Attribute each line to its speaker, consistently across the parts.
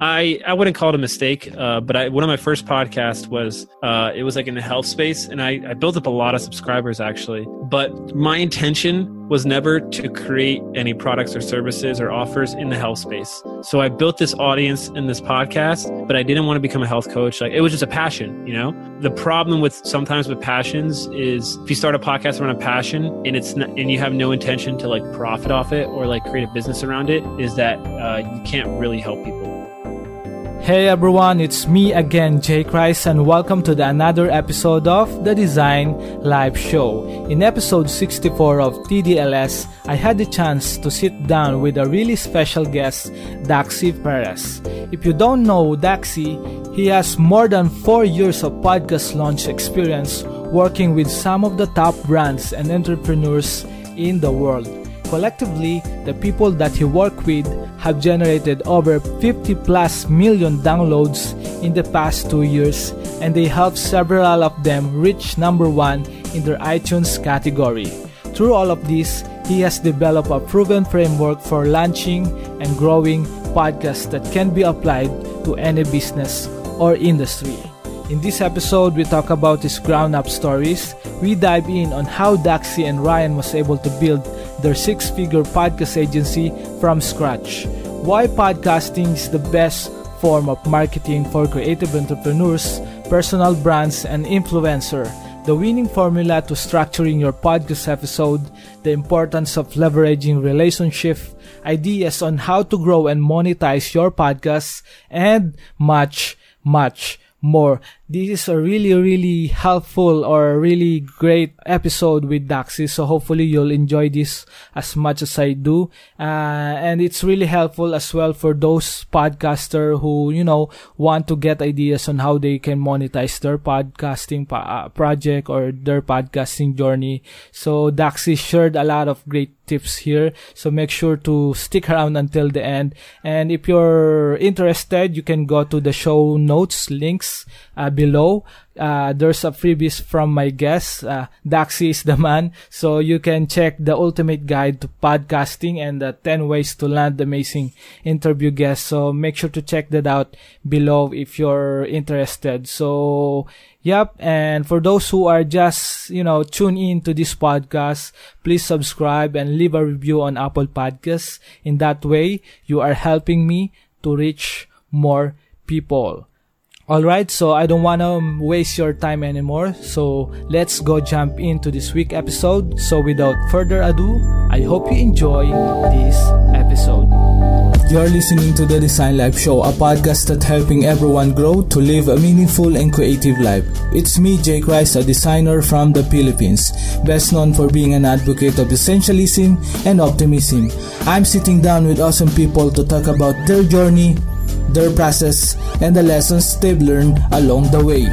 Speaker 1: I I wouldn't call it a mistake, uh, but I, one of my first podcasts was uh, it was like in the health space, and I, I built up a lot of subscribers actually. But my intention was never to create any products or services or offers in the health space. So I built this audience in this podcast, but I didn't want to become a health coach. Like it was just a passion, you know. The problem with sometimes with passions is if you start a podcast around a passion and it's not, and you have no intention to like profit off it or like create a business around it, is that uh, you can't really help people.
Speaker 2: Hey everyone, it's me again, Jay Christ, and welcome to the another episode of the Design Life Show. In episode 64 of TDLS, I had the chance to sit down with a really special guest, Daxy Perez. If you don't know Daxy, he has more than 4 years of podcast launch experience working with some of the top brands and entrepreneurs in the world. Collectively, the people that he worked with have generated over 50 plus million downloads in the past two years, and they helped several of them reach number one in their iTunes category. Through all of this, he has developed a proven framework for launching and growing podcasts that can be applied to any business or industry. In this episode, we talk about his ground up stories. We dive in on how Daxy and Ryan was able to build their six figure podcast agency from scratch. Why podcasting is the best form of marketing for creative entrepreneurs, personal brands, and influencer. The winning formula to structuring your podcast episode, the importance of leveraging relationship, ideas on how to grow and monetize your podcast, and much, much more. This is a really, really helpful or really great episode with Daxy. So hopefully you'll enjoy this as much as I do. Uh, and it's really helpful as well for those podcaster who, you know, want to get ideas on how they can monetize their podcasting uh, project or their podcasting journey. So Daxy shared a lot of great tips here. So make sure to stick around until the end. And if you're interested, you can go to the show notes links uh, below. Uh, there's a freebies from my guest. Uh, Daxy is the man. So you can check the ultimate guide to podcasting and the 10 ways to land amazing interview guests. So make sure to check that out below if you're interested. So Yep. And for those who are just, you know, tune in to this podcast, please subscribe and leave a review on Apple Podcasts. In that way, you are helping me to reach more people. Alright, so I don't wanna waste your time anymore. So let's go jump into this week episode. So without further ado, I hope you enjoy this episode. You're listening to the Design Life Show, a podcast that's helping everyone grow to live a meaningful and creative life. It's me, Jay Christ, a designer from the Philippines, best known for being an advocate of essentialism and optimism. I'm sitting down with awesome people to talk about their journey, their process, and the lessons they've learned along the way.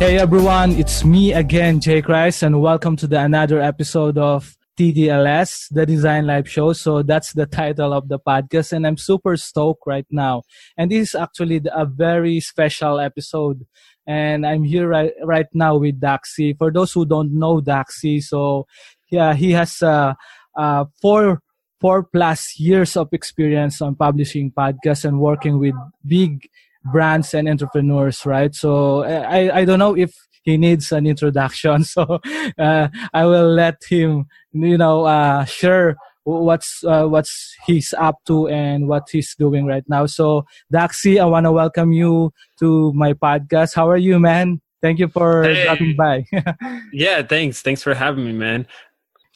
Speaker 2: Hey everyone, it's me again, Jay Christ, and welcome to the another episode of TDLS, the Design Life Show. So that's the title of the podcast, and I'm super stoked right now. And this is actually a very special episode and I'm here right right now with Daxy. For those who don't know Daxy, so yeah, he has uh, uh, four four plus years of experience on publishing podcasts and working with big brands and entrepreneurs, right? So I I don't know if he needs an introduction, so uh, I will let him you know uh, share what's uh, what's he's up to and what he's doing right now. So Daxy, I want to welcome you to my podcast. How are you, man? Thank you for hey. dropping by.
Speaker 1: yeah, thanks. Thanks for having me, man.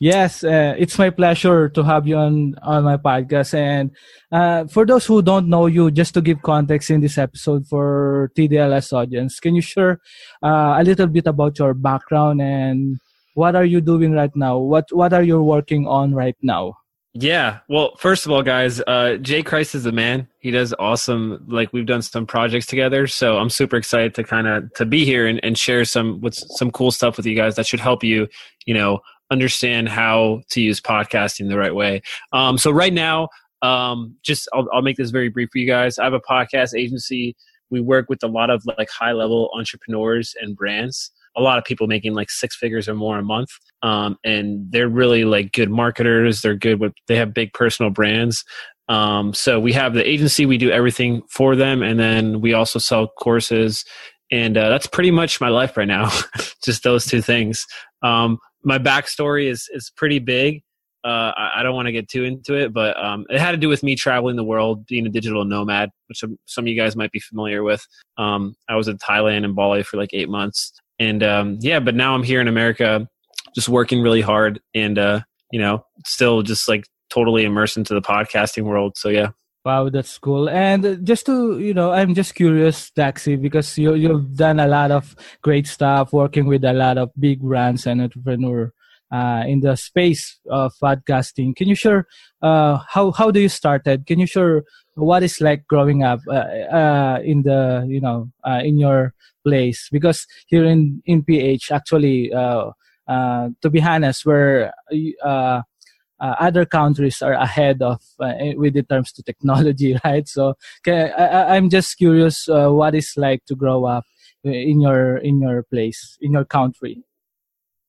Speaker 2: Yes, uh, it's my pleasure to have you on on my podcast. And uh, for those who don't know you, just to give context in this episode for TDLS audience, can you share uh, a little bit about your background and what are you doing right now? What what are you working on right now?
Speaker 1: Yeah. Well, first of all, guys, uh, Jay Christ is the man. He does awesome. Like we've done some projects together, so I'm super excited to kind of to be here and, and share some with some cool stuff with you guys that should help you, you know, understand how to use podcasting the right way. Um, so right now, um, just I'll, I'll make this very brief for you guys. I have a podcast agency. We work with a lot of like high level entrepreneurs and brands a lot of people making like six figures or more a month. Um, and they're really like good marketers. They're good with, they have big personal brands. Um, so we have the agency, we do everything for them. And then we also sell courses. And uh, that's pretty much my life right now. Just those two things. Um, my backstory is, is pretty big. Uh, I, I, don't want to get too into it, but um, it had to do with me traveling the world, being a digital nomad, which some, some of you guys might be familiar with. Um, I was in Thailand and Bali for like eight months, and um, yeah, but now I'm here in America, just working really hard, and uh, you know, still just like totally immersed into the podcasting world. So yeah.
Speaker 2: Wow, that's cool. And just to you know, I'm just curious, Daxy, because you you've done a lot of great stuff, working with a lot of big brands and entrepreneur uh, in the space of podcasting. Can you share uh, how how do you started? Can you share what is like growing up uh, uh in the you know uh, in your place? Because here in in PH, actually, uh, to be honest, where other countries are ahead of with the terms to technology, right? So I, I'm just curious, what is like to grow up in your in your place in your country.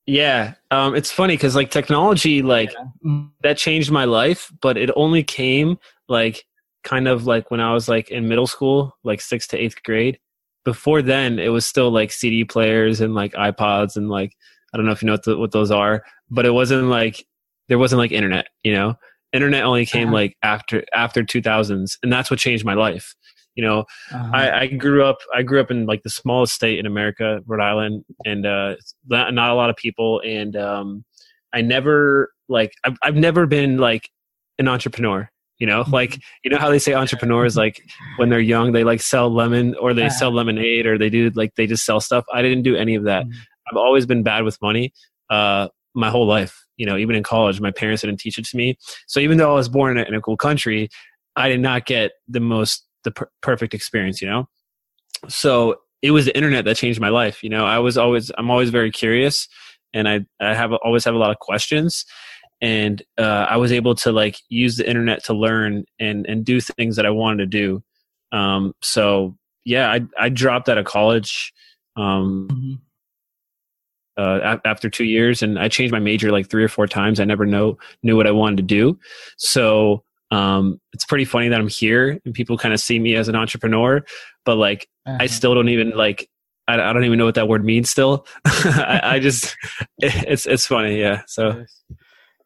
Speaker 1: Yeah, um, it's funny because like technology, like yeah. That changed my life, but it only came like kind of like when I was like in middle school, like sixth to eighth grade. Before then, it was still like CD players and like iPods and like I don't know if you know what, the, what those are, but it wasn't like there wasn't like internet. You know, internet only came uh-huh. like after after 2000s, and that's what changed my life. You know, uh-huh. I, I, grew up. I grew up in like the smallest state in America, Rhode Island, and uh, not, not a lot of people. And um, I never like I've, I've never been like an entrepreneur. You know, like mm-hmm. you know how they say entrepreneurs like when they're young they like sell lemon or they uh-huh. sell lemonade or they do like they just sell stuff. I didn't do any of that. Mm-hmm. I've always been bad with money. Uh, my whole life. You know, even in college, my parents didn't teach it to me. So even though I was born in a, in a cool country, I did not get the most the per- perfect experience, you know? So it was the internet that changed my life. You know, I was always, I'm always very curious and I, I have always have a lot of questions and uh, I was able to like use the internet to learn and, and do things that I wanted to do. Um, so yeah, I, I dropped out of college, um, mm-hmm. Uh, after two years and I changed my major like three or four times. I never know knew what I wanted to do. So um, it's pretty funny that I'm here and people kind of see me as an entrepreneur, but like uh-huh. I still don't even like I, I, don't even know what that word means. Still, I, I, just it's it's funny, yeah. So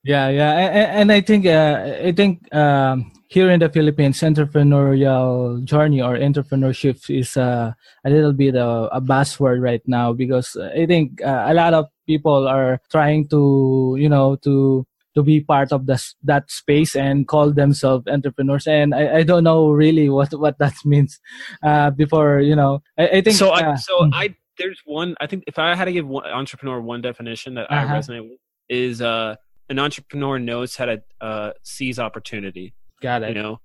Speaker 2: yeah, yeah, and, and I think uh, I think um, here in the Philippines, entrepreneurial journey or entrepreneurship is uh, a little bit a, a buzzword right now because I think uh, a lot of people are trying to you know to to be part of this, that space and call themselves entrepreneurs. And I, I don't know really what, what that means uh, before, you know, I, I think.
Speaker 1: So, uh, I, so mm. I, there's one, I think if I had to give one entrepreneur one definition that uh-huh. I resonate with is uh, an entrepreneur knows how to uh, seize opportunity.
Speaker 2: Got it.
Speaker 1: You know,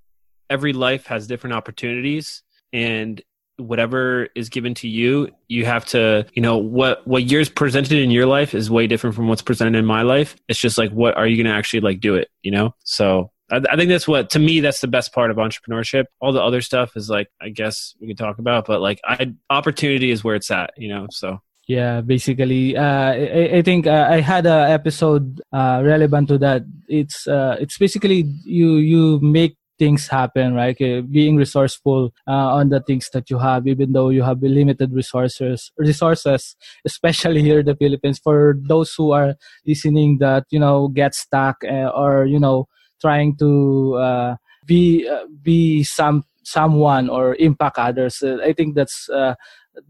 Speaker 1: every life has different opportunities and whatever is given to you you have to you know what what yours presented in your life is way different from what's presented in my life. It's just like what are you going to actually like do it you know? So I, I, think that's what to me that's the best part of entrepreneurship. All the other stuff is like i guess we can talk about but like i opportunity is where it's at you know so.
Speaker 2: Yeah basically uh, I, I, think uh, i had a episode uh, relevant to that. It's uh, it's basically you you make things happen, right? being resourceful uh, on the things that you have, even though you have limited resources, resources, especially here in the Philippines. For those who are listening that you know get stuck uh, or you know trying to uh, be uh, be some someone or impact others, uh, I think that's uh,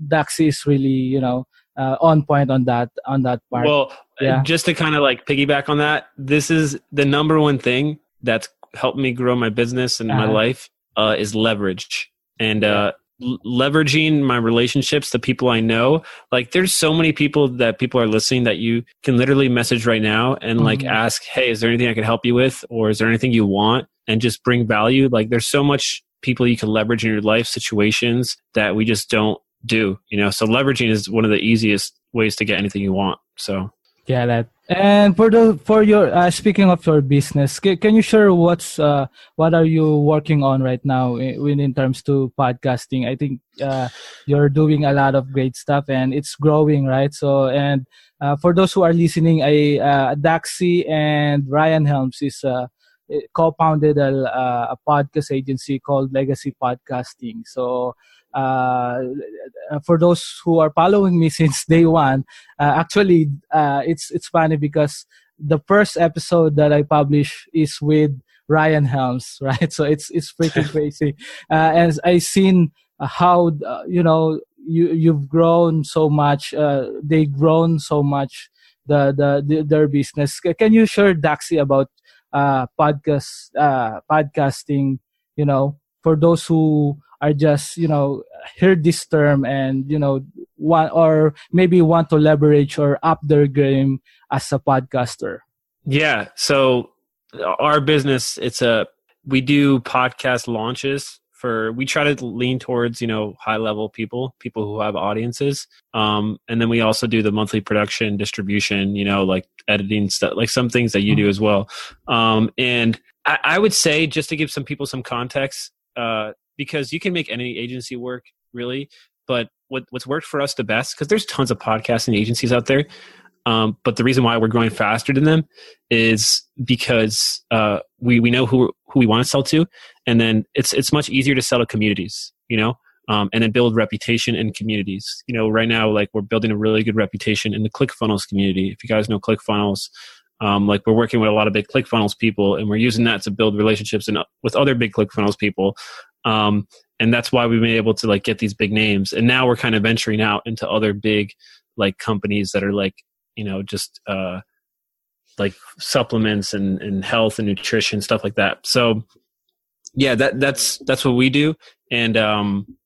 Speaker 2: Daxy is really you know. on point on that on that part.
Speaker 1: Well, yeah. just to kind of like piggyback on that, this is the number one thing that's helped me grow my business and uh-huh. my life uh, is leverage. And uh, l- leveraging my relationships the people i know like there's so many people that people are listening that you can literally message right now and mm-hmm. like ask hey is there anything i can help you with? Or is there anything you want? And just bring value. Like there's so much people you can leverage in your life situations that we just don't do you know? So leveraging is one of the easiest ways to get anything you want so.
Speaker 2: Yeah that And for the for your uh, speaking of your business, can, can you share what's uh, what are you working on right now in, in terms to podcasting? I think uh, you're doing a lot of great stuff and it's growing, right? So and uh, for those who are listening, I uh, Daxy and Ryan Helms is uh, co-founded a, a podcast agency called Legacy Podcasting. So for those who are following me since day one, uh, actually, uh, it's it's funny because the first episode that I publish is with Ryan Helms, right? So it's it's freaking crazy, uh, and I seen how uh, you know you you've grown so much. Uh, they grown so much the, the, the their business. Can you share Daxy about uh, podcast uh, podcasting? You know, for those who are just you know hear this term and you know want or maybe want to leverage or up their game as a podcaster.
Speaker 1: Yeah. So our business it's a we do podcast launches for we try to lean towards you know high level people people who have audiences. Um and then we also do the monthly production distribution you know like editing stuff like some things that you do as well. Um and I, I would say just to give some people some context uh because you can make any agency work really but what, what's worked for us the best because there's tons of podcasting agencies out there um, but the reason why we're growing faster than them is because uh, we we know who who we want to sell to, and then it's it's much easier to sell to communities, you know, um, and then build reputation in communities. You know, right now, like we're building a really good reputation in the ClickFunnels community. If you guys know ClickFunnels, um, like we're working with a lot of big ClickFunnels people, and we're using that to build relationships and with other big ClickFunnels people. Um, and that's why we've been able to like get these big names. And now we're kind of venturing out into other big like companies that are like you know just uh, like supplements and, and health and nutrition stuff like that. So yeah, that that's that's what we do. And um,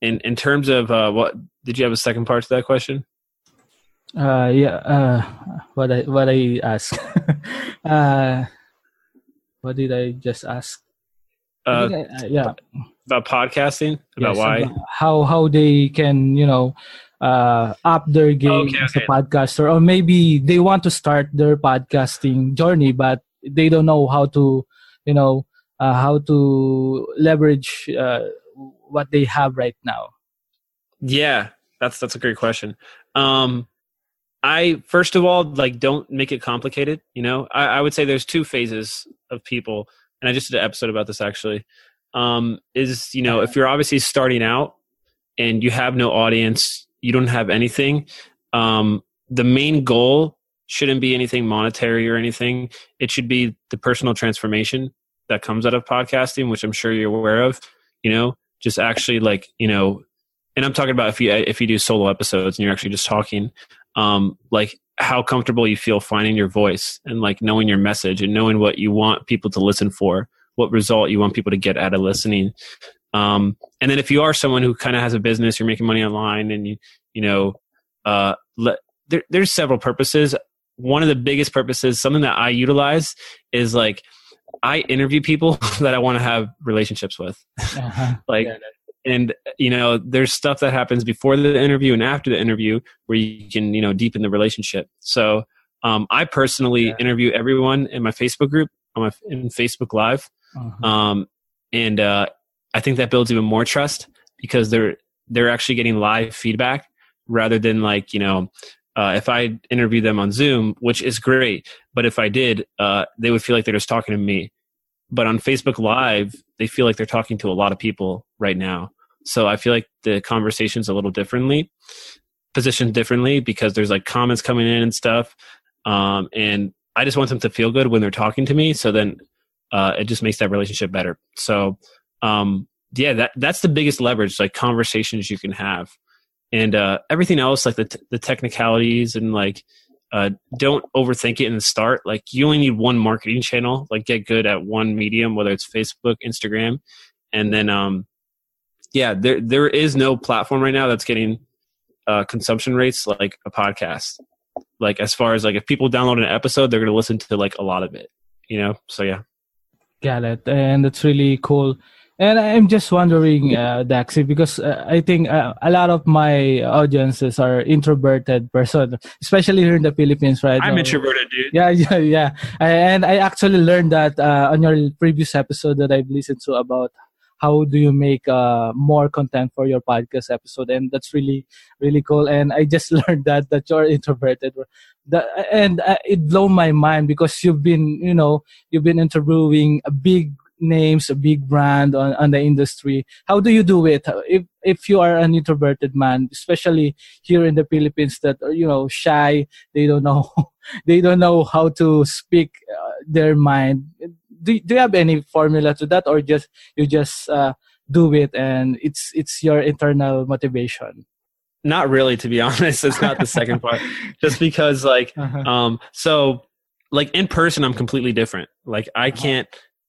Speaker 1: in in terms of uh, what did you have a second part to that question?
Speaker 2: Uh, yeah. Uh, what I what I ask? uh, what did I just ask?
Speaker 1: Uh, I, uh, yeah. About podcasting. About yes, why? About
Speaker 2: how how they can you know uh, up their game okay, as a podcaster, or maybe they want to start their podcasting journey, but they don't know how to you know uh, how to leverage uh, what they have right now.
Speaker 1: Yeah, that's that's a great question. Um, I first of all like don't make it complicated. You know, I, I, would say there's two phases of people, and I just did an episode about this actually. Um, is you know if you're obviously starting out and you have no audience, you don't have anything. Um, the main goal shouldn't be anything monetary or anything. It should be the personal transformation that comes out of podcasting, which I'm sure you're aware of. You know, just actually like you know, and I'm talking about if you if you do solo episodes and you're actually just talking um, like how comfortable you feel finding your voice and like knowing your message and knowing what you want people to listen for, what result you want people to get out of listening. Um, and then if you are someone who kind of has a business, you're making money online, and you you know, uh, let, there, there's several purposes. One of the biggest purposes, something that I utilize, is like I interview people that I want to have relationships with. Uh-huh. like yeah, and you know there's stuff that happens before the interview and after the interview where you can you know deepen the relationship so um, i personally yeah. interview everyone in my facebook group on my in facebook live uh-huh. um, and uh, i think that builds even more trust because they're they're actually getting live feedback rather than like you know uh, if I interview them on Zoom, which is great, but if I did, uh, they would feel like they're just talking to me. But on Facebook Live, they feel like they're talking to a lot of people right now. So I feel like the conversation's a little differently, positioned differently because there's like comments coming in and stuff. Um, and I just want them to feel good when they're talking to me. So then uh, it just makes that relationship better. So um, yeah, that that's the biggest leverage, like conversations you can have, and uh, everything else, like the t- the technicalities and like uh, don't overthink it in the start. Like you only need one marketing channel. Like get good at one medium, whether it's Facebook, Instagram, and then um, yeah, there there is no platform right now that's getting uh, consumption rates like a podcast. Like as far as like if people download an episode, they're going to listen to like a lot of it. You know, so yeah.
Speaker 2: Got it, and it's really cool. And I'm just wondering, uh, Daxy, because uh, I think uh, a lot of my audiences are introverted person, especially here in the Philippines, right?
Speaker 1: I'm introverted, dude.
Speaker 2: Yeah, yeah, yeah. And I actually learned that uh, on your previous episode that I've listened to about how do you make uh, more content for your podcast episode and that's really really cool and i just learned that that you're introverted that, and uh, it blew my mind because you've been you know you've been interviewing a big names, a big brand on, on the industry. How do you do it? If if you are an introverted man, especially here in the Philippines, that are you know shy, they don't know they don't know how to speak uh, their mind. Do do you have any formula to that, or just you just uh, do it and it's it's your internal motivation?
Speaker 1: Not really, to be honest. It's not the second part. Just because, like, uh-huh. um, so like in person, I'm completely different. Like, I uh-huh. can't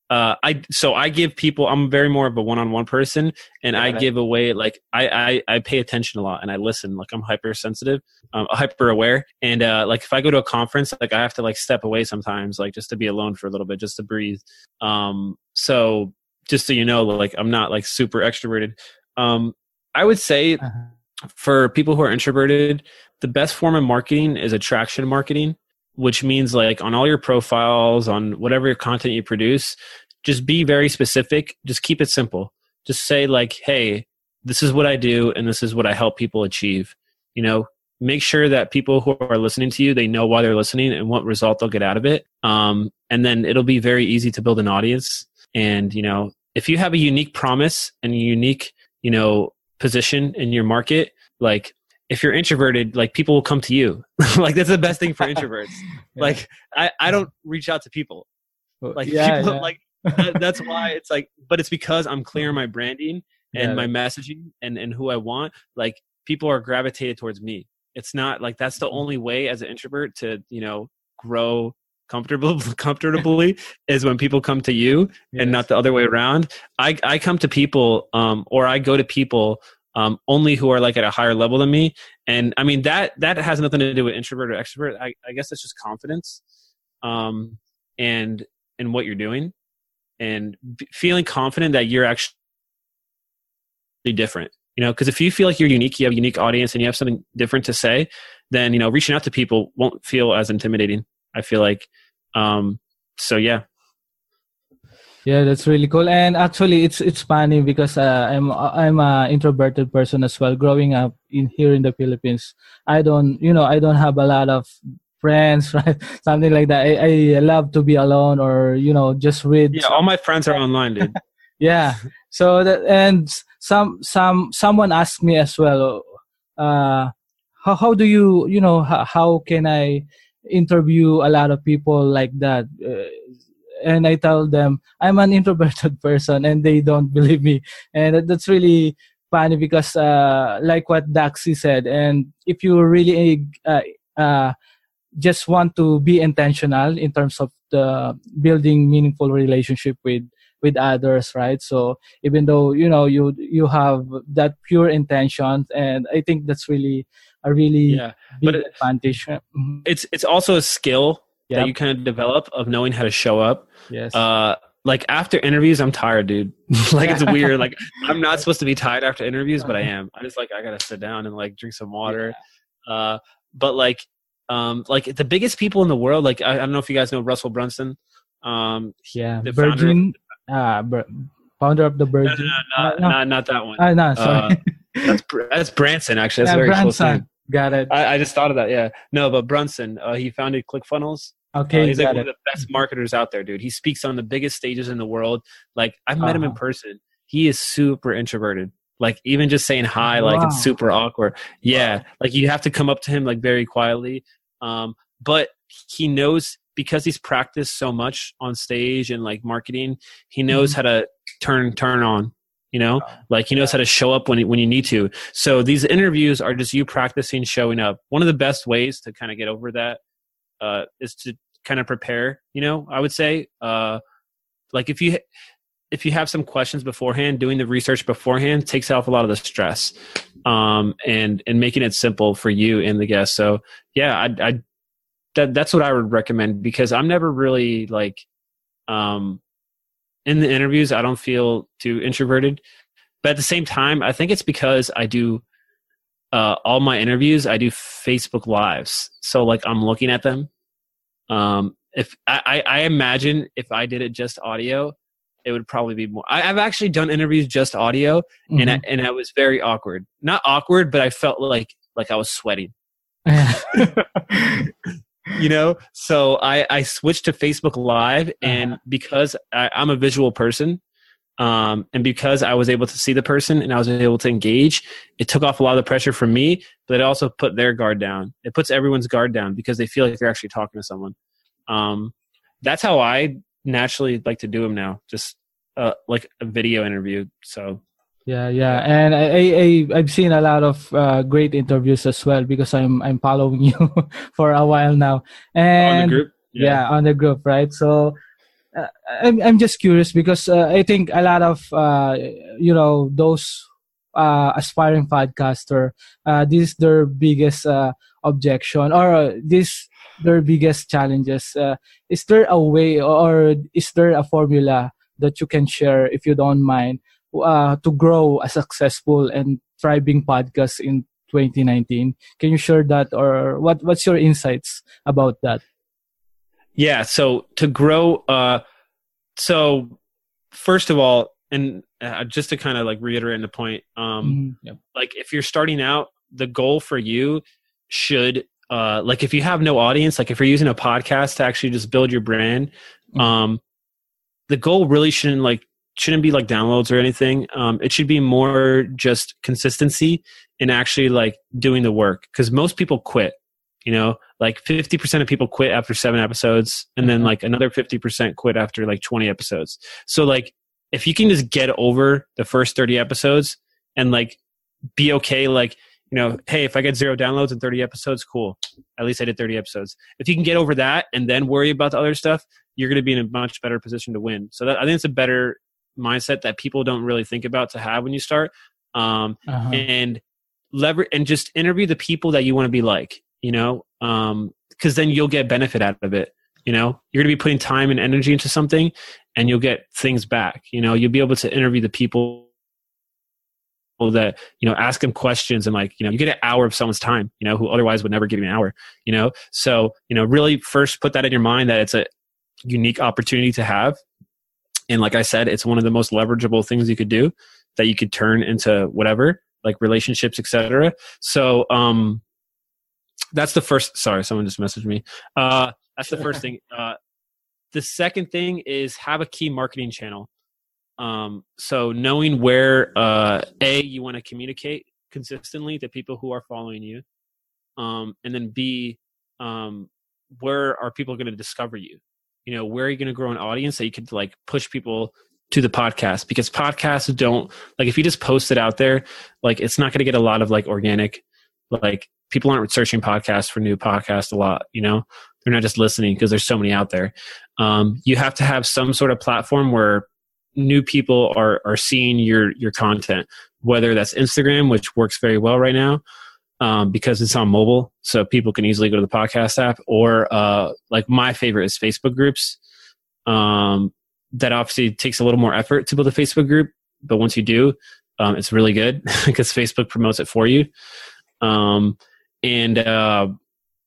Speaker 1: uh, I so I give people. I'm very more of a one-on-one person, and I give away like I, I I pay attention a lot and I listen. Like I'm hypersensitive, um, hyper aware, and uh, like if I go to a conference, like I have to like step away sometimes, like just to be alone for a little bit, just to breathe. Um, so just so you know, like I'm not like super extroverted. Um, I would say uh-huh. for people who are introverted, the best form of marketing is attraction marketing which means like on all your profiles, on whatever content you produce, just be very specific. Just keep it simple. Just say like, hey, this is what I do and this is what I help people achieve. You know, make sure that people who are listening to you, they know why they're listening and what result they'll get out of it. Um, and then it'll be very easy to build an audience. And, you know, if you have a unique promise and a unique, you know, position in your market, like if you're introverted, like people will come to you. like that's the best thing for introverts. yeah. Like I, I don't reach out to people. Like yeah, people, yeah. like that, that's why it's like, but it's because I'm clear on my branding and my messaging and and who I want. Like people are gravitated towards me. It's not like that's the mm-hmm. only way as an introvert to you know grow comfortable comfortably is when people come to you yes. and not the other way around. I I come to people um or I go to people um, only who are like at a higher level than me. And I mean that that has nothing to do with introvert or extrovert. I, I guess it's just confidence, um, and in what you're doing, and b- feeling confident that you're actually different. You know, because if you feel like you're unique, you have a unique audience, and you have something different to say, then you know reaching out to people won't feel as intimidating. I feel like, um, so yeah,
Speaker 2: yeah, that's really cool. And actually, it's it's funny because uh, I'm I'm a introverted person as well. Growing up in here in the Philippines, I don't you know I don't have a lot of friends, right? Something like that. I, I love to be alone or you know just read.
Speaker 1: Yeah, all my friends are online, dude.
Speaker 2: yeah. So that and some some someone asked me as well. Uh, how how do you you know how, how can I interview a lot of people like that? Uh, and I tell them I'm an introverted person and they don't believe me. And that's really funny because uh, like what Daxy said, and if you really uh, uh, just want to be intentional in terms of the building meaningful relationship with with others right so even though you know you you have that pure intention and i think that's really a really yeah, big but it, advantage mm-hmm.
Speaker 1: it's it's also a skill yep. that you kind of develop of knowing how to show up.
Speaker 2: Yes.
Speaker 1: Uh, like after interviews, I'm tired, dude. like it's weird. Like I'm not supposed to be tired after interviews, but I am. I'm just like I gotta sit down and like drink some water. Yeah. Uh, but like, um, like the biggest people in the world. Like I, I don't know if you guys know Russell Brunson. Um,
Speaker 2: yeah, the Virgin. Ah, uh, founder of the Virgin.
Speaker 1: No, no, no, uh, no. Not, not that one.
Speaker 2: Uh, no, sorry. Uh,
Speaker 1: that's that's Branson actually. That's yeah, very Branson.
Speaker 2: Got it.
Speaker 1: I, I, just thought of that. Yeah. No, but Brunson, uh, he founded ClickFunnels.
Speaker 2: Okay,
Speaker 1: uh, he's like one it. of the best marketers out there, dude. He speaks on the biggest stages in the world. Like I've met uh-huh. him in person. He is super introverted. Like even just saying hi, wow. like it's super awkward. Yeah, wow. like you have to come up to him like very quietly. Um, but he knows because he's practiced so much on stage and like marketing. He knows mm-hmm. how to turn turn on. You know, like he knows how to show up when when you need to. So these interviews are just you practicing showing up. One of the best ways to kind of get over that uh, is to kind of prepare. You know, I would say, uh, like if you if you have some questions beforehand, doing the research beforehand takes off a lot of the stress, um, and and making it simple for you and the guest. So yeah, I, I that that's what I would recommend because I'm never really like, um, in the interviews, I don't feel too introverted. But at the same time, I think it's because I do uh, all my interviews. I do Facebook lives, so like I'm looking at them. Um, if I, I imagine if I did it just audio, it would probably be more. I, have actually done interviews just audio, mm-hmm. and I, and I was very awkward. Not awkward, but I felt like like I was sweating. you know so i i switched to facebook live and uh-huh. because I, i'm a visual person um, and because I was able to see the person and I was able to engage, it took off a lot of the pressure from me, but it also put their guard down. It puts everyone's guard down because they feel like they're actually talking to someone. Um, that's how I naturally like to do them now, just uh, like a video interview. So
Speaker 2: yeah, yeah, and I, I I've seen a lot of uh, great interviews as well because I'm I'm following you for a while now, and
Speaker 1: on the group,
Speaker 2: yeah. yeah, on the group, right? So uh, I'm I'm just curious because uh, I think a lot of uh, you know those uh, aspiring podcaster, uh, this is their biggest uh, objection or this their biggest challenges. Is there a way or is there a formula that you can share if you don't mind to grow a successful and thriving podcast in 2019? Can you share that or what? What's your insights about that?
Speaker 1: Yeah. So to grow, uh, so first of all, and uh, just to kind of like reiterate the point, um, mm-hmm. like if you're starting out, the goal for you should, uh, like if you have no audience, like if you're using a podcast to actually just build your brand, mm-hmm. um, the goal really shouldn't like shouldn't be like downloads or anything. Um, it should be more just consistency and actually like doing the work because most people quit you know like 50% of people quit after seven episodes and then mm-hmm. like another 50% quit after like 20 episodes. So like if you can just get over the first 30 episodes and like be okay like you know hey if i get zero downloads in 30 episodes cool. At least i did 30 episodes. If you can get over that and then worry about the other stuff you're going to be in a much better position to win. So that, i think it's a better mindset that people don't really think about to have when you start. Um, uh-huh. and lever and just interview the people that you want to be like you know, um, because then you'll get benefit out of it. You know, you're going to be putting time and energy into something, and you'll get things back. You know, you'll be able to interview the people that you know ask them questions and like you know you get an hour of someone's time you know who otherwise would never give you an hour you know so you know really first put that in your mind that it's a unique opportunity to have and like i said it's one of the most leverageable things you could do that you could turn into whatever like relationships etc so um that's the first. Sorry, someone just messaged me. Uh, that's the first thing. Uh, the second thing is have a key marketing channel. Um, so knowing where uh, a you want to communicate consistently to people who are following you, um, and then b um, where are people going to discover you? You know, where are you going to grow an audience that you could like push people to the podcast because podcasts don't like if you just post it out there like it's not going to get a lot of like organic like people aren't searching podcasts for new podcasts a lot you know? They're not just listening because there's so many out there. Um, you have to have some sort of platform where new people are are seeing your your content whether that's instagram which works very well right now um, because it's on mobile so people can easily go to the podcast app or uh, like my favorite is facebook groups. Um, that obviously takes a little more effort to build a facebook group but once you do um, it's really good because facebook promotes it for you. Um, and uh,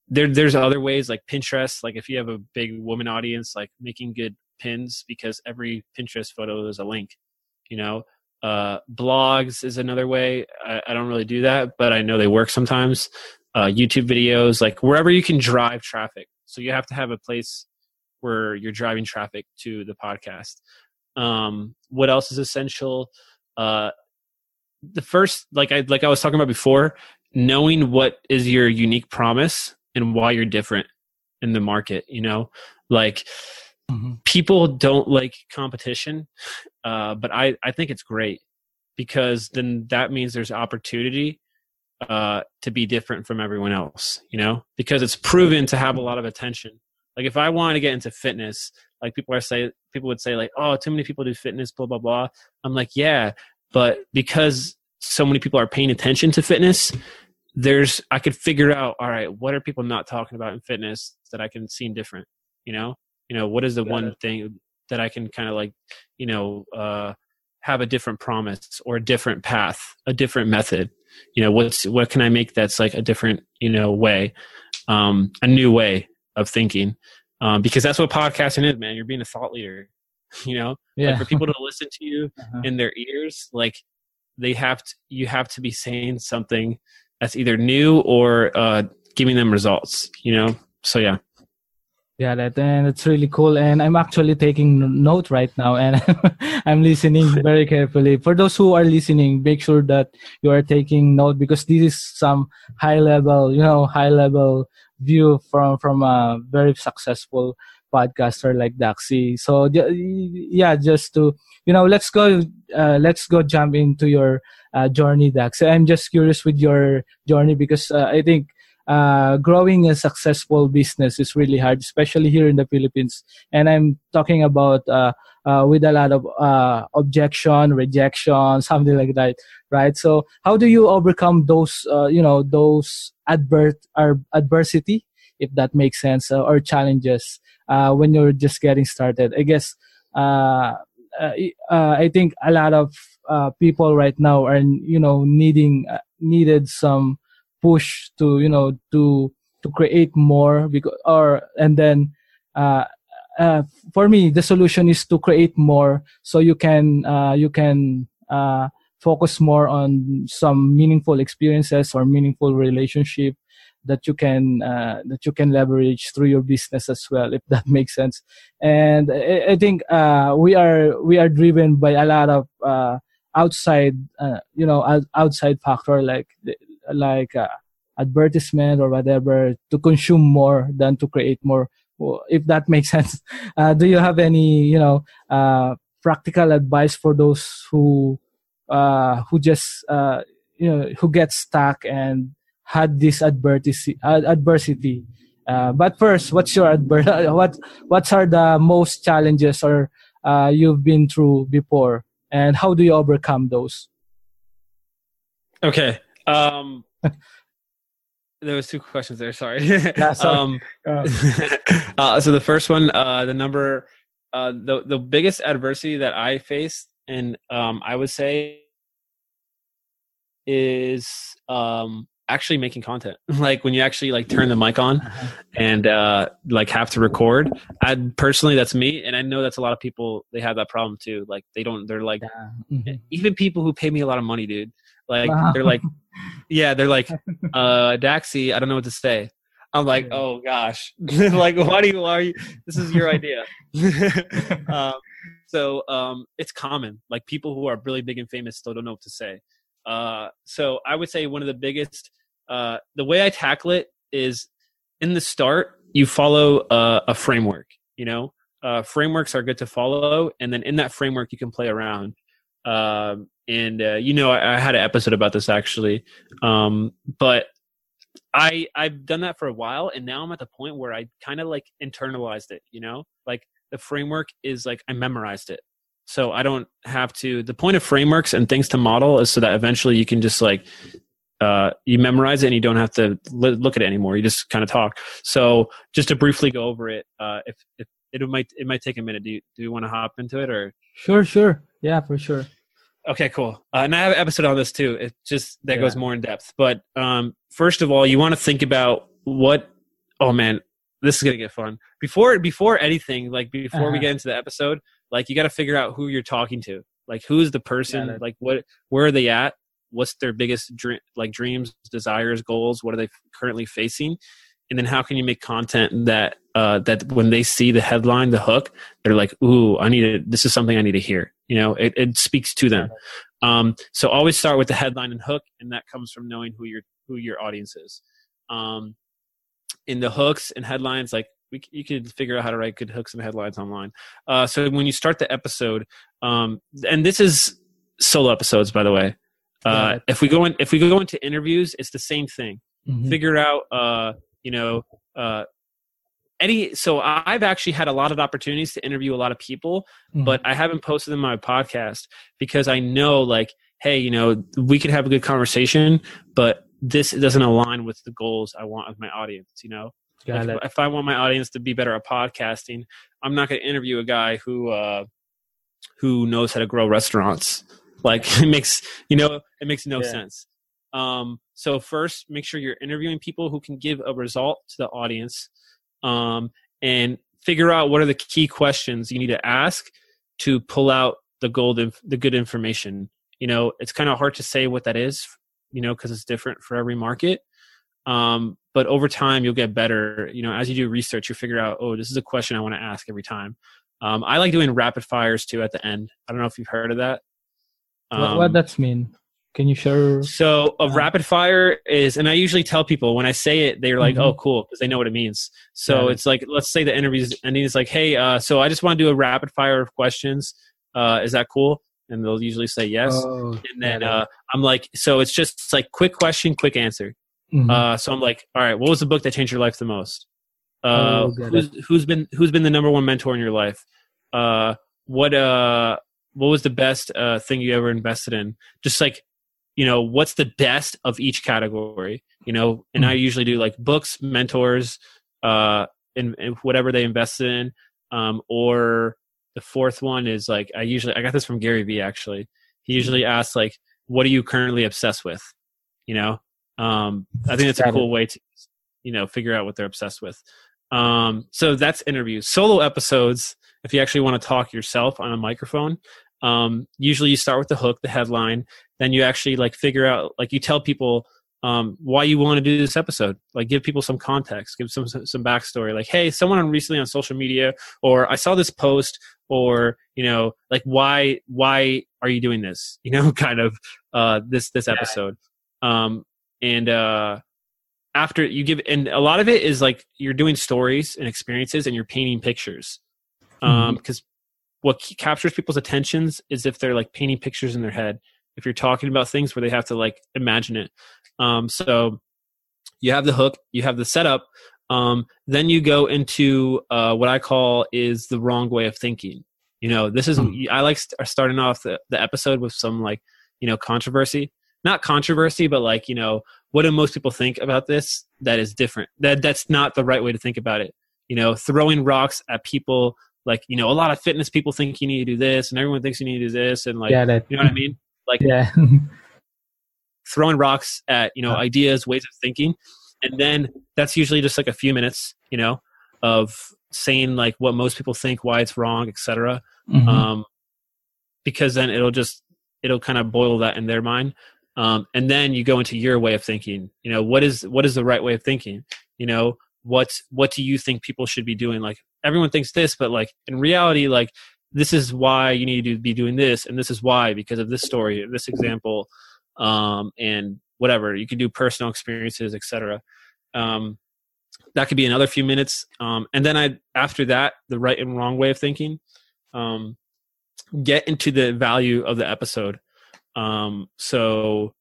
Speaker 1: there there's other ways like Pinterest. Like if you have a big woman audience, like making good pins because every Pinterest photo is a link. You know, uh, blogs is another way. I, I, don't really do that, but I know they work sometimes. Uh, YouTube videos, like wherever you can drive traffic. So you have to have a place where you're driving traffic to the podcast. Um, what else is essential? Uh, the first, like I like I was talking about before, knowing what is your unique promise and why you're different in the market you know? Like mm-hmm. people don't like competition uh, but i i think it's great because then that means there's opportunity uh, to be different from everyone else you know? Because it's proven to have a lot of attention. Like if i want to get into fitness like people are say people would say like oh too many people do fitness blah blah blah. I'm like yeah but because so many people are paying attention to fitness there's i could figure out all right what are people not talking about in fitness that i can seem different you know you know what is the one thing that I can kind of like, you know, uh, have a different promise or a different path, a different method. You know, what's what can I make that's like a different, you know, way, um, a new way of thinking, um, because that's what podcasting is, man. You're being a thought leader. You know,
Speaker 2: Yeah.
Speaker 1: like for people to listen to you
Speaker 2: Uh-huh.
Speaker 1: in their ears, like they have to, you have to be saying something that's either new or uh, giving them results. You know, so yeah.
Speaker 2: Yeah, that and it's really cool. And I'm actually taking note right now, and I'm listening very carefully. For those who are listening, make sure that you are taking note because this is some high level, you know, high level view from from a very successful podcaster like Daxy. So yeah, just to you know, let's go, uh, let's go jump into your uh, journey, Daxy. I'm just curious with your journey because uh, I think uh, growing a successful business is really hard, especially here in the Philippines. And I'm talking about uh, uh, with a lot of objection, rejection, something like that, right? So, how do you overcome those, you know, those advert or adversity, if that makes sense, uh, or challenges uh, when you're just getting started? I guess uh, uh, uh, I think a lot of uh, people right now are, you know, needing needed some push to you know to to create more because or and then for me the solution is to create more so you can you can focus more on some meaningful experiences or meaningful relationship that you can uh, that you can leverage through your business as well if that makes sense. And i, I think uh, we are we are driven by a lot of uh, outside uh, you know outside factor like like uh, advertisement or whatever to consume more than to create more. If that makes sense. Uh, do you have any you know uh, practical advice for those who uh, who just uh, you know who get stuck and had this adversity uh, adversity uh, but first what's your adver- what what are the most challenges or uh, you've been through before and how do you overcome those
Speaker 1: Okay. Um, there was two questions there. Sorry.
Speaker 2: Yeah, sorry.
Speaker 1: um,
Speaker 2: Uh,
Speaker 1: uh, so the first one, uh, the number, uh, the the biggest adversity that I faced, and um, I would say, is um, actually making content. like when you actually like turn the mic on and uh, like have to record. I personally, that's me, and I know that's a lot of people. They have that problem too. Like they don't. They're like
Speaker 2: mhm.
Speaker 1: even people who pay me a lot of money, dude. Like
Speaker 2: Wow.
Speaker 1: they're like, yeah, they're like, uh, Daxy, I don't know what to say. I'm like,
Speaker 2: Yeah.
Speaker 1: oh gosh, like why do you? Why are you? This is your idea. um, so um, it's common. Like people who are really big and famous still don't know what to say. Uh, so I would say one of the biggest. Uh, the way I tackle it is in the start, you follow uh, a framework. You know, uh, frameworks are good to follow, and then in that framework, you can play around. Um, and uh, you know, I, I had an episode about this actually, um, but I I've done that for a while, and now I'm at the point where I kind of like internalized it. You know, like the framework is like I memorized it, so I don't have to. The point of frameworks and things to model is so that eventually you can just like uh, you memorize it and you don't have to li- look at it anymore. You just kind of talk. So just to briefly go over it, uh, if, if it might it might take a minute. Do you do you want to hop into it or?
Speaker 2: sure sure yeah for sure
Speaker 1: Okay, cool. Uh, and I have an episode on this too. It just that
Speaker 2: Yeah.
Speaker 1: goes more in depth. But um, first of all, you want to think about what. Oh man, this is gonna get fun. Before before anything, like before we
Speaker 2: Uh-huh.
Speaker 1: get into the episode, like you got to figure out who you're talking to. Like who's the person?
Speaker 2: it.
Speaker 1: Like what? Where are they at? What's their biggest dream? Like dreams, desires, goals? What are they currently facing? And then how can you make content that uh, that when they see the headline, the hook, they're like, "Ooh, I need to. This is something I need to hear." You know, it, it speaks to them. Um, so always start with the headline and hook, and that comes from knowing who your who your audience is. Um, in the hooks and headlines, like we, you could figure out how to write good hooks and headlines online. Uh, so when you start the episode, um, and this is solo episodes, by the way. Uh, if we go in, if we go into interviews, it's the same thing
Speaker 2: Mhm.
Speaker 1: figure out uh you know uh any so i've actually had a lot of opportunities to interview a lot of people
Speaker 2: Mhm.
Speaker 1: but i haven't posted them on my podcast because i know like hey you know we could have a good conversation but this doesn't align with the goals i want of my audience you know Like, if, if I want my audience to be better at podcasting, I'm not going to interview a guy who uh, who knows how to grow restaurants. Like it makes you know it makes no yeah. sense. Um, so first, make sure you're interviewing people who can give a result to the audience, um, and figure out what are the key questions you need to ask to pull out the gold, inf- the good information. You know, it's kind of hard to say what that is, you know, because it's different for every market. Um, but over time, you'll get better. You know, as you do research, you figure out, oh, this is a question I want to ask every time. Um, I like doing rapid fires too at the end. I don't know if you've heard of that.
Speaker 2: Um, what, what um, does mean? Can you share?
Speaker 1: So a rapid fire is, and I usually tell people when I say it, they're like, mm-hmm. "Oh, cool," because they know what it means. So yeah. it's like, let's say the interview's ending. It's like, "Hey, uh, so I just want to do a rapid fire of questions. Uh, is that cool?" And they'll usually say yes. Oh, and then uh, I'm like, so it's just it's like quick question, quick answer. Mm-hmm. Uh, so I'm like, all right, what was the book that changed your life the most? Uh, oh, who's, who's been who's been the number one mentor in your life? Uh, what uh, what was the best uh, thing you ever invested in? Just like you know what's the best of each category you know? And i mm-hmm. usually do like books mentors uh and, whatever they invested in. Um or the fourth one is like i usually i got this from gary vee actually. He usually mm-hmm. asks like what are you currently obsessed with? You know? Um i think that's a cool way to you know figure out what they're obsessed with. Um so that's interviews. Solo episodes if you actually want to talk yourself on a microphone um, usually you start with the hook the headline then you actually like figure out like you tell people um, why you want to do this episode. Like give people some context give some some backstory like hey someone recently on social media or i saw this post or you know like why why are you doing this? You know kind of uh this this episode. Um and uh after you give and a lot of it is like you're doing stories and experiences and you're painting pictures um because what captures people's attentions is if they're like painting pictures in their head. If you're talking about things where they have to like imagine it. Um, so you have the hook you have the setup um, then you go into uh, what i call is the wrong way of thinking. You know this is hmm. i like st- starting off the, the episode with some like you know controversy. Not controversy but like you know what do most people think about this that is different that that's not the right way to think about it? You know throwing rocks at people like you know a lot of fitness people think you need to do this and everyone thinks you need to do this and like yeah, that, you know what i mean? Like yeah. throwing rocks at you know ideas ways of thinking. And then that's usually just like a few minutes you know of saying like what most people think why it's wrong etc mm-hmm. um because then it'll just it'll kind of boil that in their mind. Um and then you go into your way of thinking. You know what is what is the right way of thinking? You know what what do you think people should be doing? Like everyone thinks this but like in reality like this is why you need to be doing this and this is why because of this story this example um, and whatever. You can do personal experiences etc um, that could be another few minutes. Um, and then i after that the right and wrong way of thinking um, get into the value of the episode. Um, so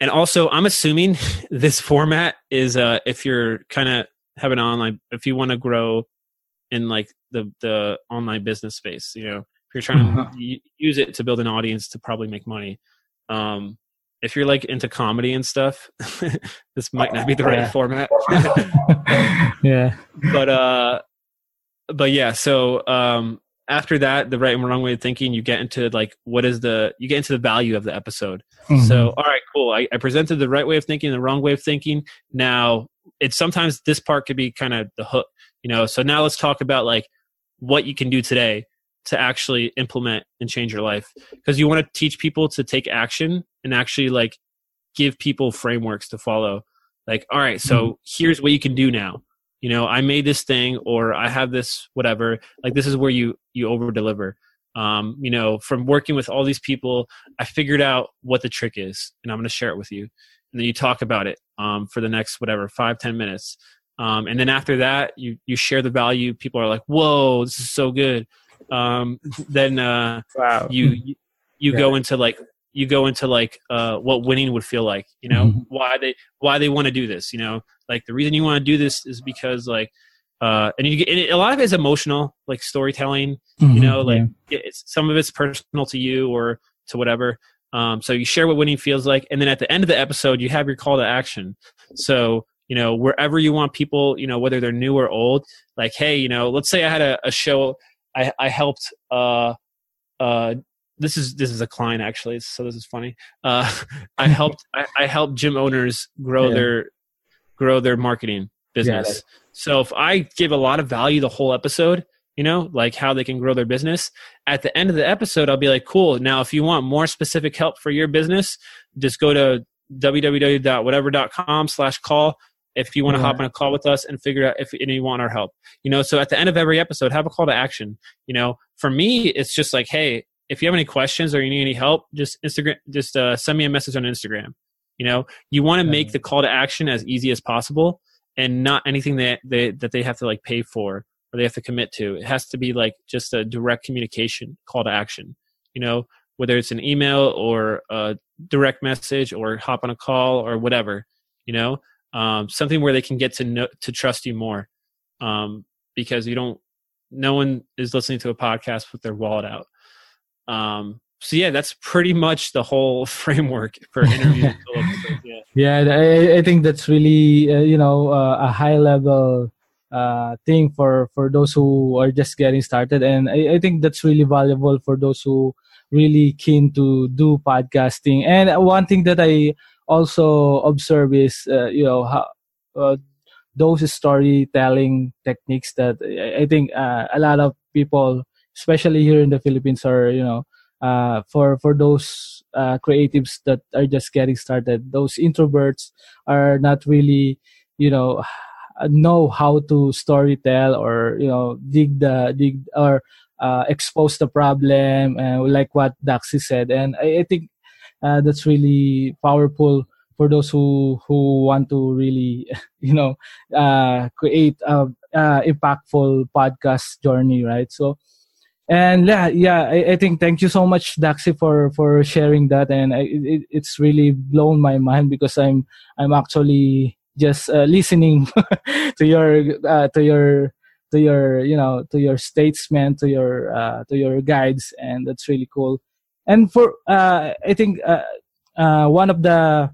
Speaker 1: and also i'm assuming this format is uh, if you're kind of have an online if you want to grow in like the the online business space you know? If you're trying uh-huh. to use it to build an audience to probably make money. Um if you're like into comedy and stuff this might not be the right yeah. format.
Speaker 2: Yeah.
Speaker 1: But uh but yeah so um after that the right and wrong way of thinking you get into like what is the you get into the value of the episode. Mm-hmm. so all right cool. I, I presented the right way of thinking the wrong way of thinking. Now it's sometimes this part could be kind of the hook you know? So now let's talk about like what you can do today to actually implement and change your life. Because you want to teach people to take action and actually like give people frameworks to follow. Like all right so mm-hmm. here's what you can do now. You know i made this thing or i have this whatever. Like this is where you you over deliver um, you know from working with all these people i figured out what the trick is and i'm going to share it with you. And then you talk about it um, for the next whatever five ten minutes um, and then after that you you share the value people are like whoa this is so good um, then uh, wow. you you, you yeah. go into like you go into like uh, what winning would feel like you know mm-hmm. why they why they want to do this you know like the reason you want to do this is because like uh, and you get and a lot of it is emotional like storytelling mm-hmm. you know like yeah. it's, some of it's personal to you or to whatever um, so you share what winning feels like and then at the end of the episode you have your call to action so you know wherever you want people you know whether they're new or old like hey you know let's say i had a, a show i i helped uh uh this is this is a client actually so this is funny. Uh i helped I, I helped gym owners grow
Speaker 2: Yeah.
Speaker 1: their grow their marketing business. So if i give a lot of value the whole episode you know like how they can grow their business at the end of the episode i'll be like cool. Now if you want more specific help for your business just go to www.whatever.com slash call if you want to
Speaker 2: Yeah.
Speaker 1: hop on a call with us and figure out if and you want our help. You know so at the end of every episode have a call to action. You know for me it's just like hey if you have any questions or you need any help just instagram just uh, send me a message on instagram. You know you want to
Speaker 2: Yeah.
Speaker 1: make the call to action as easy as possible and not anything that they that they have to like pay for or they have to commit to. It has to be like just a direct communication call to action. You know whether it's an email or a direct message or hop on a call or whatever you know um, something where they can get to know to trust you more um, because you don't no one is listening to a podcast with their wallet out. Um, so yeah that's pretty much the whole framework for interviews. And solo episodes, yeah
Speaker 2: Yeah, I, I think that's really uh, you know uh, a high level uh, thing for for those who are just getting started, and I, I think that's really valuable for those who really keen to do podcasting. And one thing that I also observe is uh, you know how uh, those storytelling techniques that I, think uh, a lot of people, especially here in the Philippines, are you know uh, for for those uh, creatives that are just getting started. Those introverts are not really, you know, know how to story tell or you know dig the dig or uh, expose the problem, like what Daxy said. And I, I think uh, that's really powerful for those who who want to really, you know, uh, create a, impactful podcast journey, right? So and yeah yeah I, I think thank you so much Daxy for for sharing that. And I, it, it's really blown my mind because i'm i'm actually just uh, listening to your uh, to your to your you know to your statesmen to your uh, to your guides. And that's really cool and for uh, i think uh, uh, one of the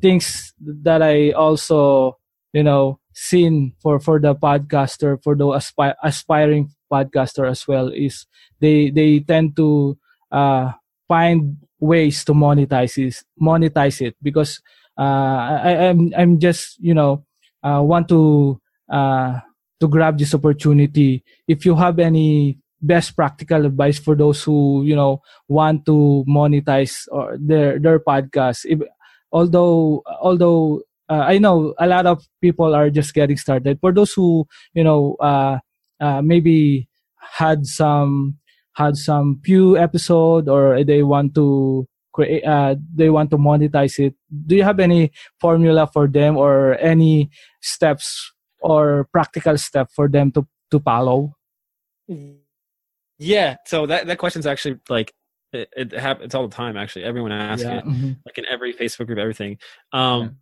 Speaker 2: things that i also you know seen for for the podcaster for the aspi- aspiring podcaster as well is they they tend to uh, find ways to monetize it monetize it because uh, I, I'm I'm just you know uh, want to uh, to grab this opportunity. If you have any best practical advice for those who you know want to monetize or their their podcast, if, although although uh, I know a lot of people are just getting started. For those who you know uh, uh, maybe had some had some few episode or they want to create uh, they want to monetize it do you have any formula for them or any steps or practical step for them to to follow
Speaker 1: yeah so that that question's actually like it, it happens all the time actually. Everyone asks it
Speaker 2: mhm.
Speaker 1: like in every facebook group everything. Um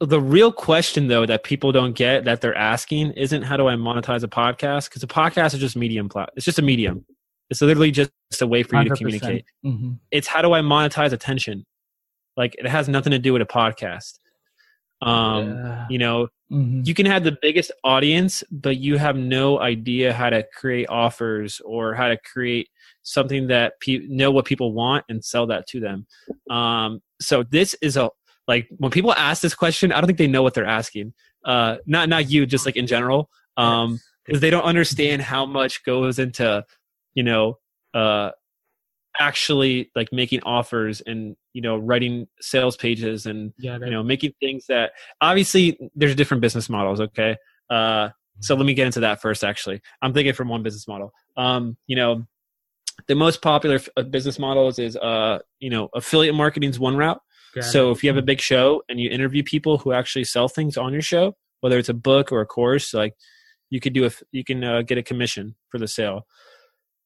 Speaker 1: the real question though that people don't get that they're asking isn't how do i monetize a podcast? Because a podcast is just medium it's just a medium. It's literally just a way for you to
Speaker 2: 100%.
Speaker 1: communicate
Speaker 2: Mhm.
Speaker 1: it's how do i monetize attention? Like it has nothing to do with a podcast um
Speaker 2: Yeah.
Speaker 1: you know
Speaker 2: Mhm.
Speaker 1: you can have the biggest audience but you have no idea how to create offers or how to create something that pe- know what people want and sell that to them um so this is a like when people ask this question i don't think they know what they're asking uh not not you just like in general um because they don't understand how much goes into you know uh actually like making offers and you know writing sales pages and
Speaker 2: yeah
Speaker 1: you know making things that obviously there's different business models okay? Uh so let me get into that first actually. I'm thinking from one business model. Um you know the most popular f- uh, business models is uh you know affiliate marketing is one route.
Speaker 2: Got
Speaker 1: so
Speaker 2: it.
Speaker 1: if you have a big show and you interview people who actually sell things on your show whether it's a book or a course like you could do a you can uh, get a commission for the sale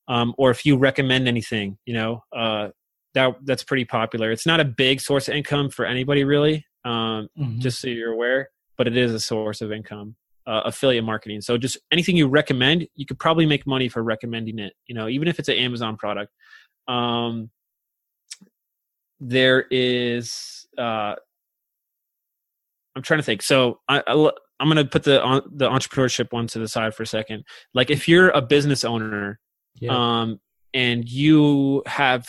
Speaker 1: um, or if you recommend anything you know uh, that that's pretty popular it's not a big source of income for anybody really um,
Speaker 2: Mhm.
Speaker 1: just so you're aware but it is a source of income uh, affiliate marketing so just anything you recommend you could probably make money for recommending it you know even if it's an amazon product um, there is uh, I'm trying to think. So I, I am going to put the on, the entrepreneurship one to the side for a second. Like if you're a business owner, yeah. um, and you have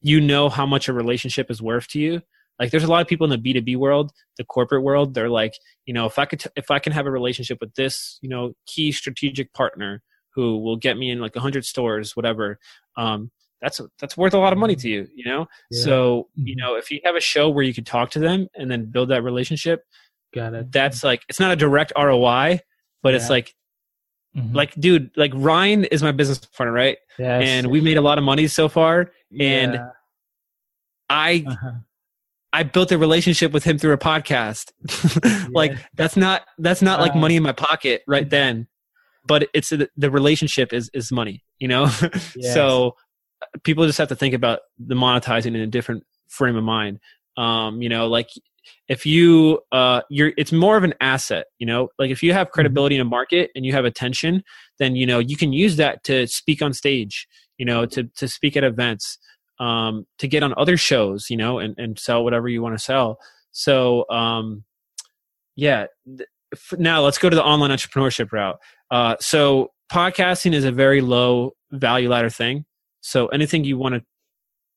Speaker 1: you know how much a relationship is worth to you. Like there's a lot of people in the B2B world, the corporate world, they're like, you know, if I could t- if I can have a relationship with this, you know, key strategic partner who will get me in like 100 stores, whatever, um, that's that's worth a lot of money to you, you know. Yeah. So you mm-hmm. know, if you have a show where you can talk to them and then build that relationship,
Speaker 2: got it.
Speaker 1: That's like it's not a direct ROI, but yeah. it's like Mm-hmm. Like, dude, like Ryan is my business partner, right? Yes. And we made a lot of money so far. And yeah. I uh-huh. I built a relationship with him through a podcast. like yeah. that's not that's not uh, like money in my pocket right then. But it's a, the relationship is is money, you know? Yes. so people just have to think about the monetizing in a different frame of mind. Um, you know, like if you uh you're it's more of an asset you know? Like if you have mm-hmm. credibility in a market and you have attention then you know you can use that to speak on stage you know to to speak at events um to get on other shows you know and and sell whatever you want to sell. So um yeah now let's go to the online entrepreneurship route. Uh so podcasting is a very low value ladder thing. So anything you want to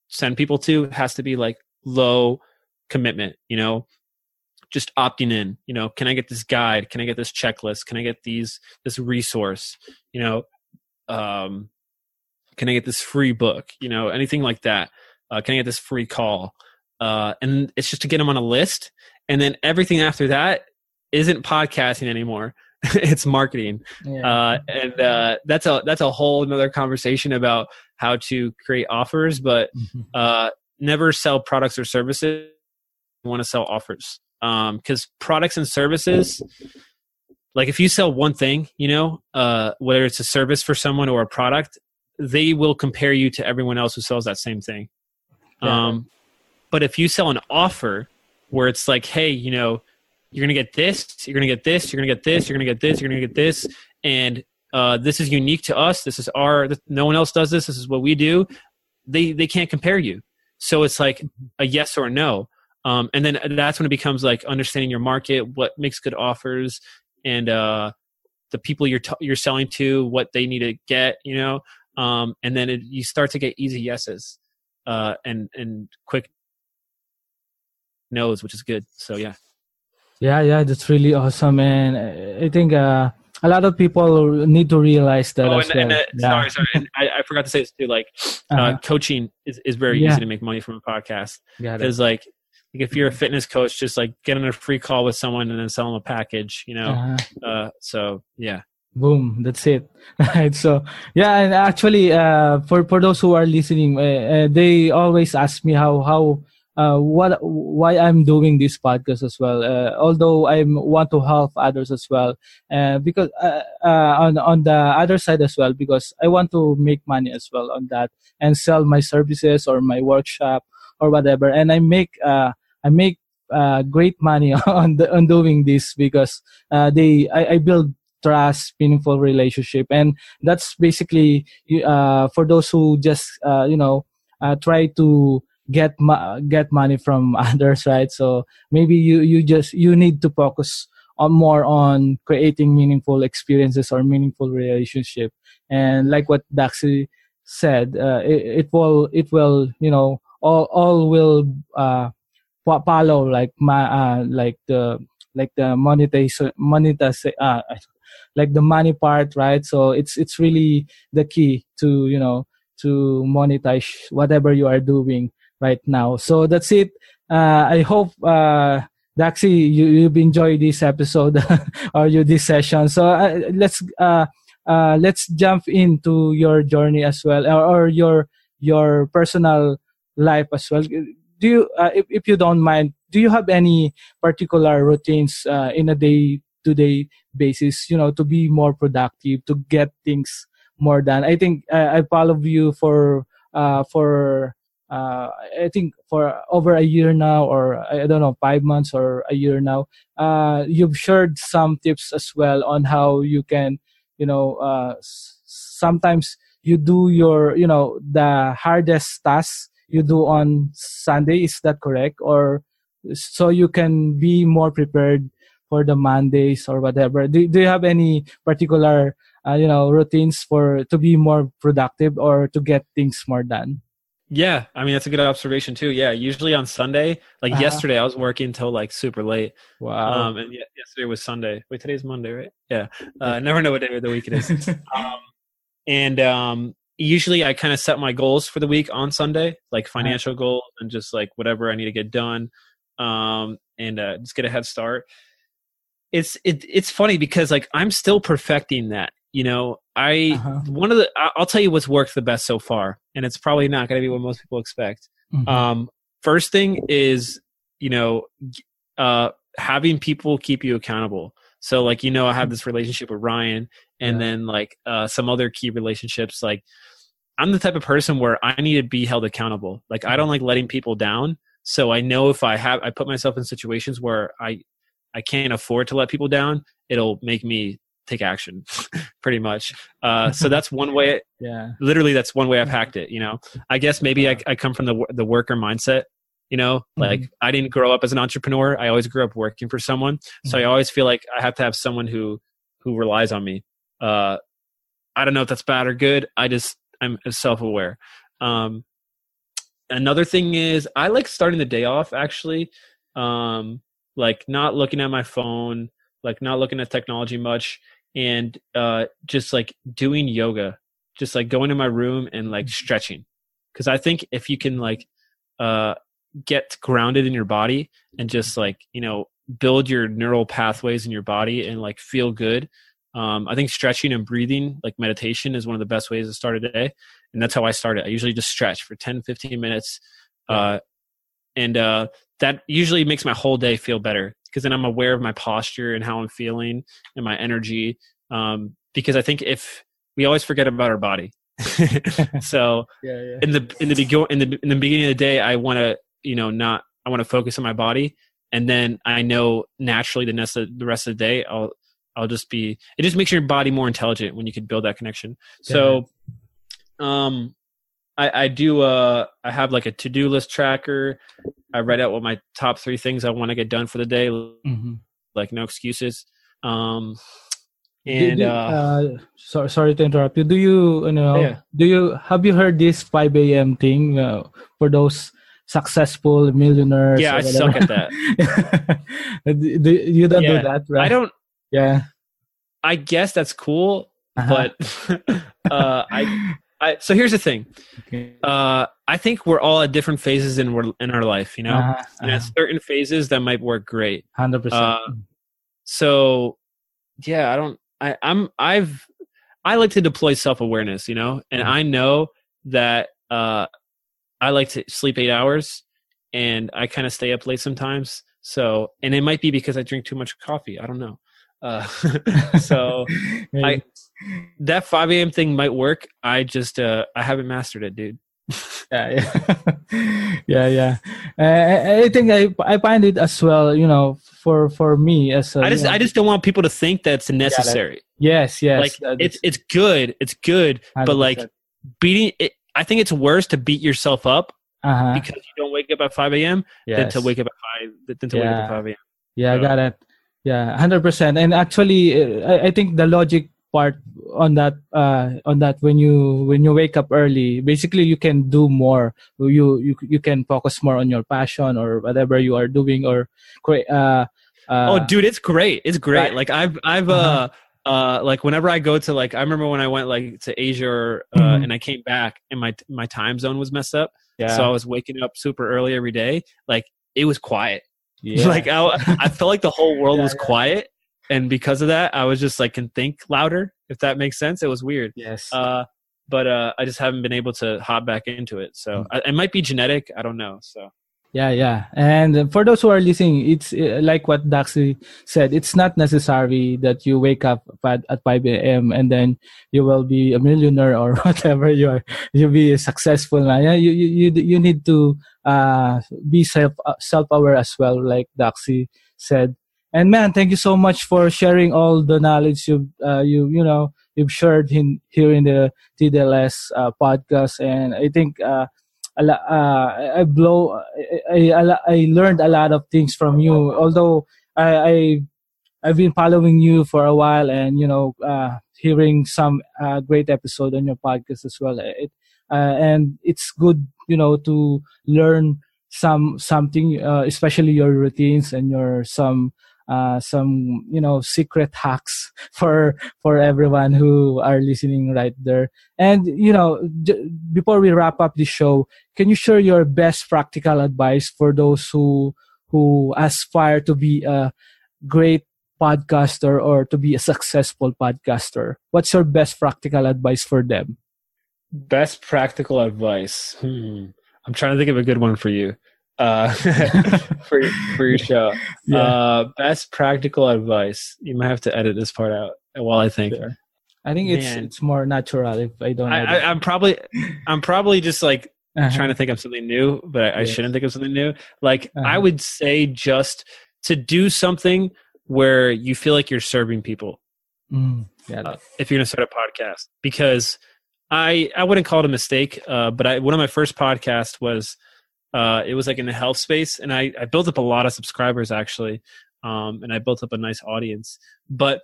Speaker 1: send people to has to be like low commitment you know just opting in you know can i get this guide? Can i get this checklist? Can i get these this resource? You know um can i get this free book? You know anything like that. Uh, can i get this free call? Uh and it's just to get them on a list. And then everything after that isn't podcasting anymore. It's marketing. Yeah. uh and uh that's a that's a whole another conversation about how to create offers but mm-hmm. uh never sell products or services want to sell offers. Because um, products and services like if you sell one thing you know uh, whether it's a service for someone or a product they will compare you to everyone else who sells that same thing. Yeah. um, but if you sell an offer where it's like hey you know you're gonna get this you're gonna get this you're gonna get this you're gonna get this you're gonna get this and uh, this is unique to us this is our no one else does this this is what we do they they can't compare you. So it's like a yes or a no um, and then that's when it becomes like understanding your market what makes good offers and uh, the people you're t- you're selling to what they need to get you know um, and then it, you start to get easy yeses uh, and and quick no's which is good so yeah
Speaker 2: yeah yeah that's really awesome and i think uh, a lot of people need to realize that. Oh, and, well. and uh,
Speaker 1: yeah. sorry, sorry, and I, I, forgot to say this too. Like, uh, uh-huh. coaching is, is very yeah. easy to make money from a podcast because, like, like if you're a fitness coach, just like get on a free call with someone and then sell them a package, you know. Uh-huh. Uh, so yeah.
Speaker 2: Boom, that's it. right. So yeah, and actually, uh, for for those who are listening, uh, uh, they always ask me how how uh, what why I'm doing this podcast as well. Uh, although I want to help others as well, uh, because uh, uh, on on the other side as well, because I want to make money as well on that and sell my services or my workshop or whatever and i make uh, i make uh, great money on the, on doing this because uh, they I, I build trust meaningful relationship. And that's basically uh, for those who just uh, you know uh, try to get ma- get money from others right? So maybe you you just you need to focus on more on creating meaningful experiences or meaningful relationship. And like what Daxy said uh, it, it will it will you know all all will follow like my uh like the like the monetization monetization uh like the money part right so it's it's really the key to you know to monetize whatever you are doing right now so that's it uh i hope uh Daxy, you, you've enjoyed this episode or you this session. So uh, let's uh, uh, let's jump into your journey as well, or, or your your personal life as well. Do you, uh, if, if you don't mind, do you have any particular routines uh, in a day to day basis, you know, to be more productive, to get things more done? I think uh, I follow you for, uh, for, uh, I think for over a year now, or I don't know, five months or a year now. Uh, you've shared some tips as well on how you can, you know, uh, sometimes you do your, you know, the hardest tasks you do on Sunday. Is that correct? Or so you can be more prepared for the Mondays or whatever. Do, do you have any particular uh, you know routines for to be more productive or to get things more done?
Speaker 1: Yeah, I mean that's a good observation too. Yeah, usually on Sunday, like uh-huh. yesterday, I was working till like super late.
Speaker 2: Wow.
Speaker 1: Um, and yesterday was Sunday. Wait, today's Monday, right? Yeah. Uh, I never know what day of the week it is. um, and um, usually I kind of set my goals for the week on Sunday, like uh-huh. financial uh-huh. goals and just like whatever I need to get done, um, and uh, just get a head start. It's it, it's funny because like I'm still perfecting that you know i uh-huh. one of the i'll tell you what's worked the best so far and it's probably not going to be what most people expect mm-hmm. um first thing is you know uh having people keep you accountable so like you know i have this relationship with ryan and yeah. then like uh some other key relationships like i'm the type of person where i need to be held accountable. Like i don't mm-hmm. like letting people down. So i know if i have i put myself in situations where i i can't afford to let people down it'll make me take action pretty much. Uh, so that's one way
Speaker 2: yeah.
Speaker 1: literally that's one way i've hacked it you know? I guess maybe I, I come from the the worker mindset you know? Like mm-hmm. i didn't grow up as an entrepreneur. I always grew up working for someone. So mm-hmm. i always feel like i have to have someone who who relies on me uh i don't know if that's bad or good i just i'm self-aware um another thing is i like starting the day off actually um like not looking at my phone like not looking at technology much and uh, just like doing yoga, just like going to my room and like mm-hmm. stretching. Because I think if you can like uh, get grounded in your body and just like you know build your neural pathways in your body and like feel good. Um, I think stretching and breathing, like meditation, is one of the best ways to start a day. And that's how I started. I usually just stretch for 10, 15 minutes. Uh, and uh, that usually makes my whole day feel better because then I'm aware of my posture and how I'm feeling and my energy. Um, because I think if we always forget about our body, so
Speaker 2: yeah, yeah.
Speaker 1: in the in the begin in the in the beginning of the day, I want to you know not I want to focus on my body, and then I know naturally the rest of the rest of the day I'll I'll just be it just makes your body more intelligent when you can build that connection. So, um, I, I do uh I have like a to do list tracker. I write out what my top three things I want to get done for the day, mm-hmm. like no excuses. Um, and
Speaker 2: uh, uh, sorry, sorry to interrupt you. Do you, you know? Yeah. Do you have you heard this 5 a.m. thing uh, for those successful millionaires?
Speaker 1: Yeah, I suck at that.
Speaker 2: do, you don't yeah. do that, right?
Speaker 1: I don't.
Speaker 2: Yeah.
Speaker 1: I guess that's cool, uh-huh. but uh, I I, so here's the thing. Uh, I think we're all at different phases in in our life. You know, uh-huh, and at uh-huh. certain phases that might work great.
Speaker 2: Hundred uh,
Speaker 1: percent. So, yeah, I don't. I, I'm. I've. I like to deploy self awareness. You know, and mm-hmm. I know that uh, I like to sleep eight hours, and I kind of stay up late sometimes. So, and it might be because I drink too much coffee. I don't know. Uh, so I that 5 a.m. thing might work. I just uh I haven't mastered it, dude.
Speaker 2: yeah, yeah, yeah, yeah. Uh, I think I I find it as well. You know, for for me as a,
Speaker 1: I just
Speaker 2: know,
Speaker 1: I just don't want people to think that's necessary.
Speaker 2: Yeah, yes, yes.
Speaker 1: Like it's it's good, it's good, 100%. but like beating it. I think it's worse to beat yourself up uh-huh. because you don't wake up at 5 a.m. Yes. than to wake up at 5 than to yeah. wake up at 5 a.m.
Speaker 2: Yeah, so. I got it. Yeah, hundred percent. And actually, uh, I, I think the logic part on that uh, on that when you when you wake up early basically you can do more you you you can focus more on your passion or whatever you are doing or create uh,
Speaker 1: uh, oh dude it's great it's great right? like i've i've uh-huh. uh uh like whenever i go to like i remember when i went like to asia or, uh, mm-hmm. and i came back and my my time zone was messed up yeah. so i was waking up super early every day like it was quiet yeah. like I, I felt like the whole world yeah, was yeah. quiet, and because of that, I was just like can think louder. If that makes sense, it was weird.
Speaker 2: Yes.
Speaker 1: Uh, but uh, I just haven't been able to hop back into it. So mm-hmm. I, it might be genetic. I don't know. So.
Speaker 2: Yeah, yeah. And for those who are listening, it's uh, like what Daxy said. It's not necessary that you wake up at, at 5 a.m. and then you will be a millionaire or whatever you are. You'll be successful. Yeah, you, you, you need to uh, be self uh, self aware as well, like Daxy said. And man, thank you so much for sharing all the knowledge you uh, you you know you've shared in here in the TDLS uh, podcast. And I think uh, uh, I blow I, I, I learned a lot of things from you although I, I I've been following you for a while and you know uh, hearing some uh, great episode on your podcast as well it, and it's good you know to learn some something uh, especially your routines and your some uh, some you know secret hacks for for everyone who are listening right there. And you know before we wrap up the show can you share your best practical advice for those who who aspire to be a great podcaster or to be a successful podcaster? What's your best practical advice for them
Speaker 1: best practical advice hmm. i'm trying to think of a good one for you uh, for for your show. Yeah. Uh, best practical advice. You might have to edit this part out while I think. Sure.
Speaker 2: I think it's Man. it's more natural if I don't.
Speaker 1: I, am probably I'm probably just like uh-huh. trying to think of something new, but I, I shouldn't think of something new. Like uh-huh. I would say just to do something where you feel like you're serving people. Mm, yeah. Uh, if you're going to start a podcast, because I I wouldn't call it a mistake, uh, but I one of my first podcasts was uh, it was like in the health space, and I, I built up a lot of subscribers actually, um, and I built up a nice audience. But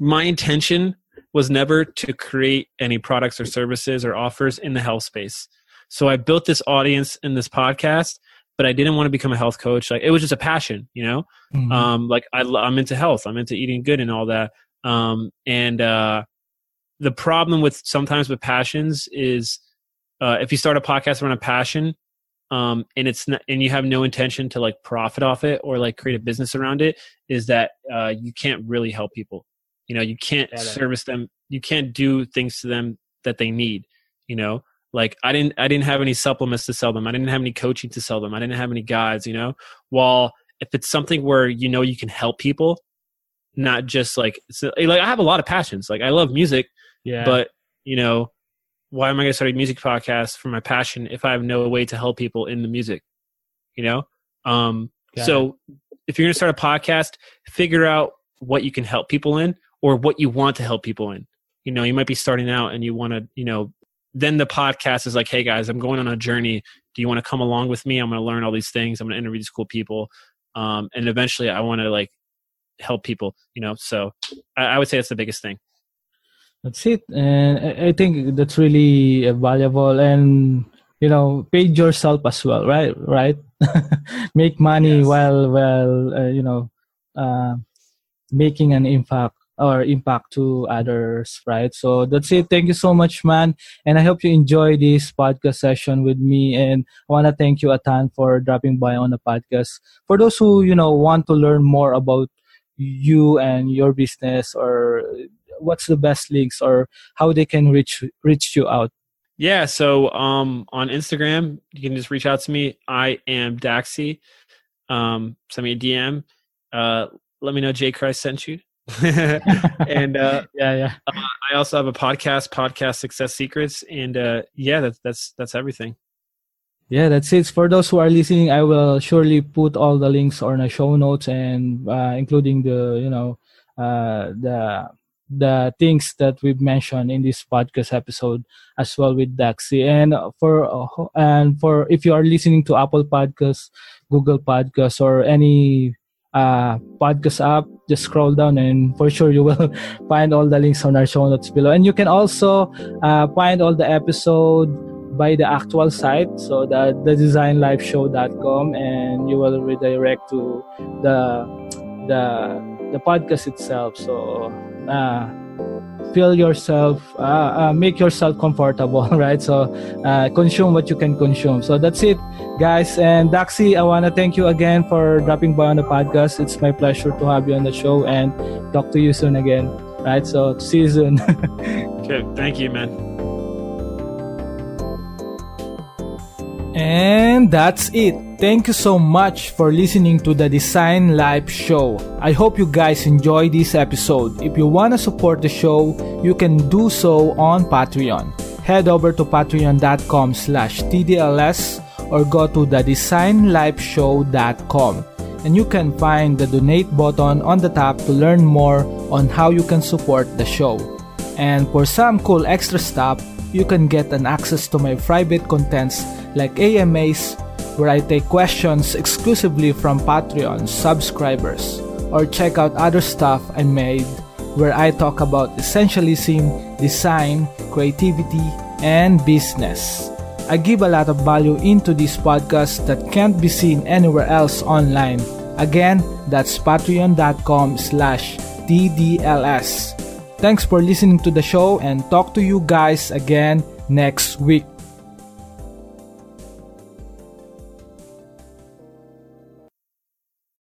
Speaker 1: my intention was never to create any products or services or offers in the health space. So I built this audience in this podcast, but I didn't want to become a health coach. Like it was just a passion, you know. Mm-hmm. Um, like I, I'm into health, I'm into eating good and all that. Um, and uh, the problem with sometimes with passions is uh, if you start a podcast around a passion, um, and it's not, and you have no intention to like profit off it or like create a business around it, is that uh, you can't really help people. You know, you can't yeah, service them. You can't do things to them that they need. You know, like I didn't I didn't have any supplements to sell them. I didn't have any coaching to sell them. I didn't have any guides. You know, while if it's something where you know you can help people, not just like like I have a lot of passions. Like I love music, yeah, but you know why am I going to start a music podcast for my passion if I have no way to help people in the music? You know? Um, so it. if you're going to start a podcast, figure out what you can help people in or what you want to help people in. You know, you might be starting out and you want to, you know, then the podcast is like, hey guys, I'm going on a journey. Do you want to come along with me? I'm going to learn all these things. I'm going to interview these cool people. Um, and eventually I want to like help people, you know? So I, I would say that's the biggest thing.
Speaker 2: That's it, and I think that's really valuable. And you know, paid yourself as well, right? Right? Make money yes. while while uh, you know uh, making an impact or impact to others, right? So that's it. Thank you so much, man. And I hope you enjoy this podcast session with me. And I want to thank you, Atan, for dropping by on the podcast. For those who, you know, want to learn more about you and your business or what's the best links or how they can reach reach you out?
Speaker 1: Yeah, so um, on Instagram, you can just reach out to me. I am Daxy Um, send me a DM. Uh, let me know Jay Christ sent you. and uh,
Speaker 2: yeah, yeah. Uh,
Speaker 1: I also have a podcast, podcast success secrets, and uh, yeah, that's that's that's everything.
Speaker 2: Yeah, that's it. For those who are listening, I will surely put all the links on the show notes and uh, including the you know uh, the the things that we've mentioned in this podcast episode as well with Daxy. And for uh, and for if you are listening to Apple Podcasts, Google Podcasts, or any uh, podcast app, just scroll down and for sure you will find all the links on our show notes below. And you can also uh, find all the episode by the actual site, so the the designlifeshow.com, and you will redirect to the the the podcast itself. So uh, feel yourself uh, uh, make yourself comfortable right? So uh, consume what you can consume. So that's it guys. And Daxy i want to thank you again for dropping by on the podcast. It's my pleasure to have you on the show and talk to you soon again right? So see you soon.
Speaker 1: Okay thank you man
Speaker 2: and that's it Thank you so much for listening to the Design Life Show. I hope you guys enjoy this episode. If you want to support the show, you can do so on Patreon. Head over to patreon.com slash TDLS or go to the designlifeshow.com and you can find the donate button on the top to learn more on how you can support the show. And for some cool extra stuff, you can get an access to my private contents like AMAs, where I take questions exclusively from Patreon subscribers, or check out other stuff I made where I talk about essentialism, design, creativity, and business. I give a lot of value into this podcast that can't be seen anywhere else online. Again, that's patreon.com slash TDLS. Thanks for listening to the show and talk to you guys again next week.